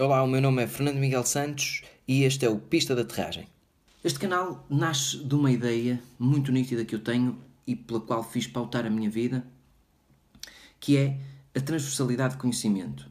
Olá, o meu nome é Fernando Miguel Santos e este é o Pista da Aterragem. Este canal nasce de uma ideia muito nítida que eu tenho e pela qual fiz pautar a minha vida, que é a transversalidade de conhecimento.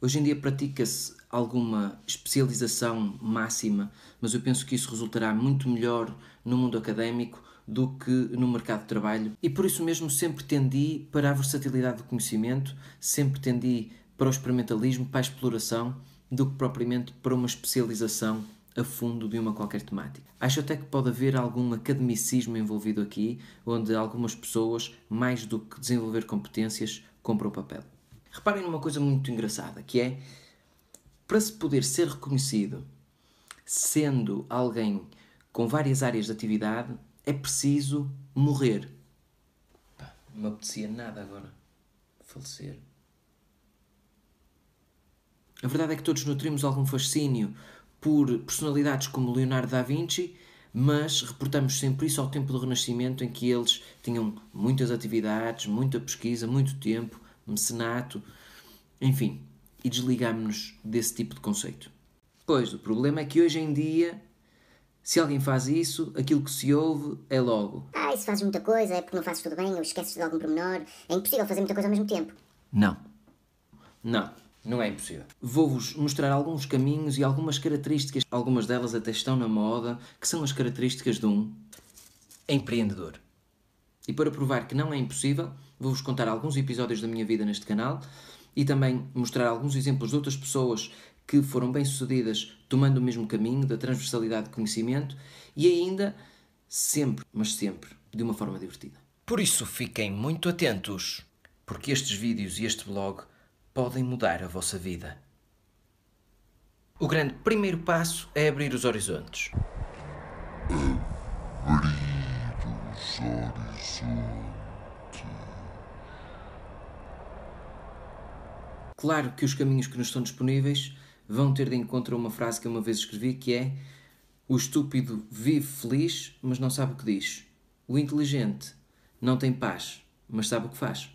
Hoje em dia pratica-se alguma especialização máxima, mas eu penso que isso resultará muito melhor no mundo académico do que no mercado de trabalho e por isso mesmo sempre tendi para a versatilidade do conhecimento, sempre tendi para o experimentalismo, para a exploração do que propriamente para uma especialização a fundo de uma qualquer temática. Acho até que pode haver algum academicismo envolvido aqui, onde algumas pessoas, mais do que desenvolver competências, compram o papel. Reparem numa coisa muito engraçada, que é para se poder ser reconhecido sendo alguém com várias áreas de atividade, é preciso morrer. Pá, não me apetecia nada agora falecer. A verdade é que todos nutrimos algum fascínio por personalidades como Leonardo da Vinci, mas reportamos sempre isso ao tempo do Renascimento, em que eles tinham muitas atividades, muita pesquisa, muito tempo, mecenato, enfim, e desligámos-nos desse tipo de conceito. Pois, o problema é que hoje em dia, se alguém faz isso, aquilo que se ouve é logo. Ah, isso fazes muita coisa, é porque não fazes tudo bem, ou esqueces de algum pormenor. É impossível fazer muita coisa ao mesmo tempo. Não. Não. Não é impossível. Vou-vos mostrar alguns caminhos e algumas características, algumas delas até estão na moda, que são as características de um empreendedor. E para provar que não é impossível, vou-vos contar alguns episódios da minha vida neste canal e também mostrar alguns exemplos de outras pessoas que foram bem-sucedidas tomando o mesmo caminho da transversalidade de conhecimento e ainda, sempre, mas sempre, de uma forma divertida. Por isso, fiquem muito atentos, porque estes vídeos e este blog podem mudar a vossa vida. O grande primeiro passo é abrir os horizontes. Abrir os horizontes. Claro que os caminhos que nos estão disponíveis vão ter de encontro uma frase que eu uma vez escrevi que é o estúpido vive feliz, mas não sabe o que diz. O inteligente não tem paz, mas sabe o que faz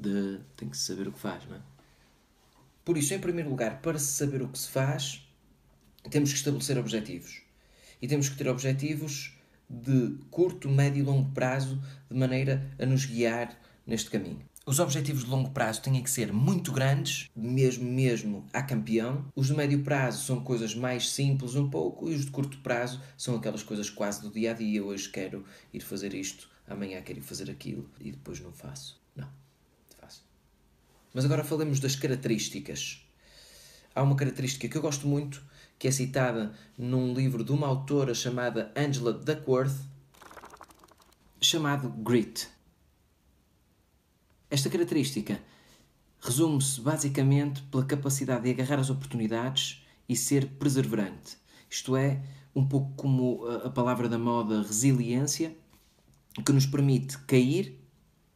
de tem que saber o que faz, não é? Por isso, em primeiro lugar, para saber o que se faz, temos que estabelecer objetivos. E temos que ter objetivos de curto, médio e longo prazo, de maneira a nos guiar neste caminho. Os objetivos de longo prazo têm que ser muito grandes, mesmo mesmo a campeão. Os de médio prazo são coisas mais simples um pouco e os de curto prazo são aquelas coisas quase do dia a dia. Hoje quero ir fazer isto, amanhã quero ir fazer aquilo e depois não faço. Não. Mas agora falemos das características. Há uma característica que eu gosto muito, que é citada num livro de uma autora chamada Angela Duckworth, chamado Grit. Esta característica resume-se basicamente pela capacidade de agarrar as oportunidades e ser perseverante. Isto é, um pouco como a palavra da moda resiliência, que nos permite cair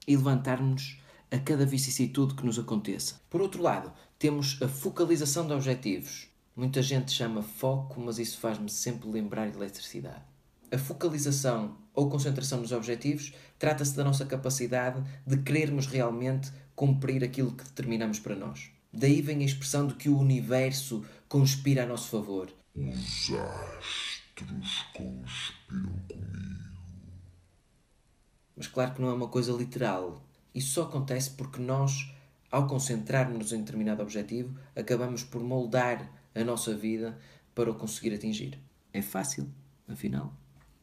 e levantar-nos a cada vicissitude que nos aconteça. Por outro lado, temos a focalização de objetivos. Muita gente chama foco, mas isso faz-me sempre lembrar de eletricidade. A focalização ou concentração nos objetivos trata-se da nossa capacidade de querermos realmente cumprir aquilo que determinamos para nós. Daí vem a expressão de que o universo conspira a nosso favor. Os astros conspiram comigo. Mas claro que não é uma coisa literal. Isso só acontece porque nós, ao concentrarmos em determinado objetivo, acabamos por moldar a nossa vida para o conseguir atingir. É fácil, afinal.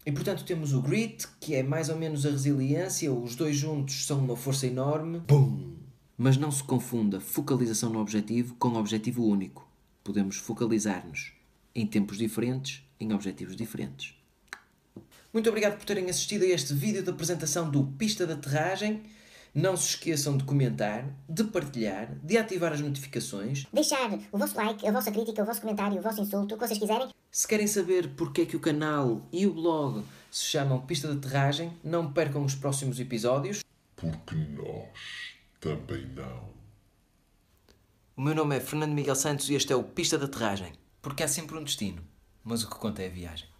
E portanto temos o grit, que é mais ou menos a resiliência, os dois juntos são uma força enorme. Bum! Mas não se confunda focalização no objetivo com objetivo único. Podemos focalizar-nos em tempos diferentes, em objetivos diferentes. Muito obrigado por terem assistido a este vídeo de apresentação do Pista de Aterragem. Não se esqueçam de comentar, de partilhar, de ativar as notificações. Deixar o vosso like, a vossa crítica, o vosso comentário, o vosso insulto, o que vocês quiserem. Se querem saber porque é que o canal e o blog se chamam Pista de Aterragem, não percam os próximos episódios. Porque nós também não. O meu nome é Fernando Miguel Santos e este é o Pista de Aterragem. Porque há sempre um destino, mas o que conta é a viagem.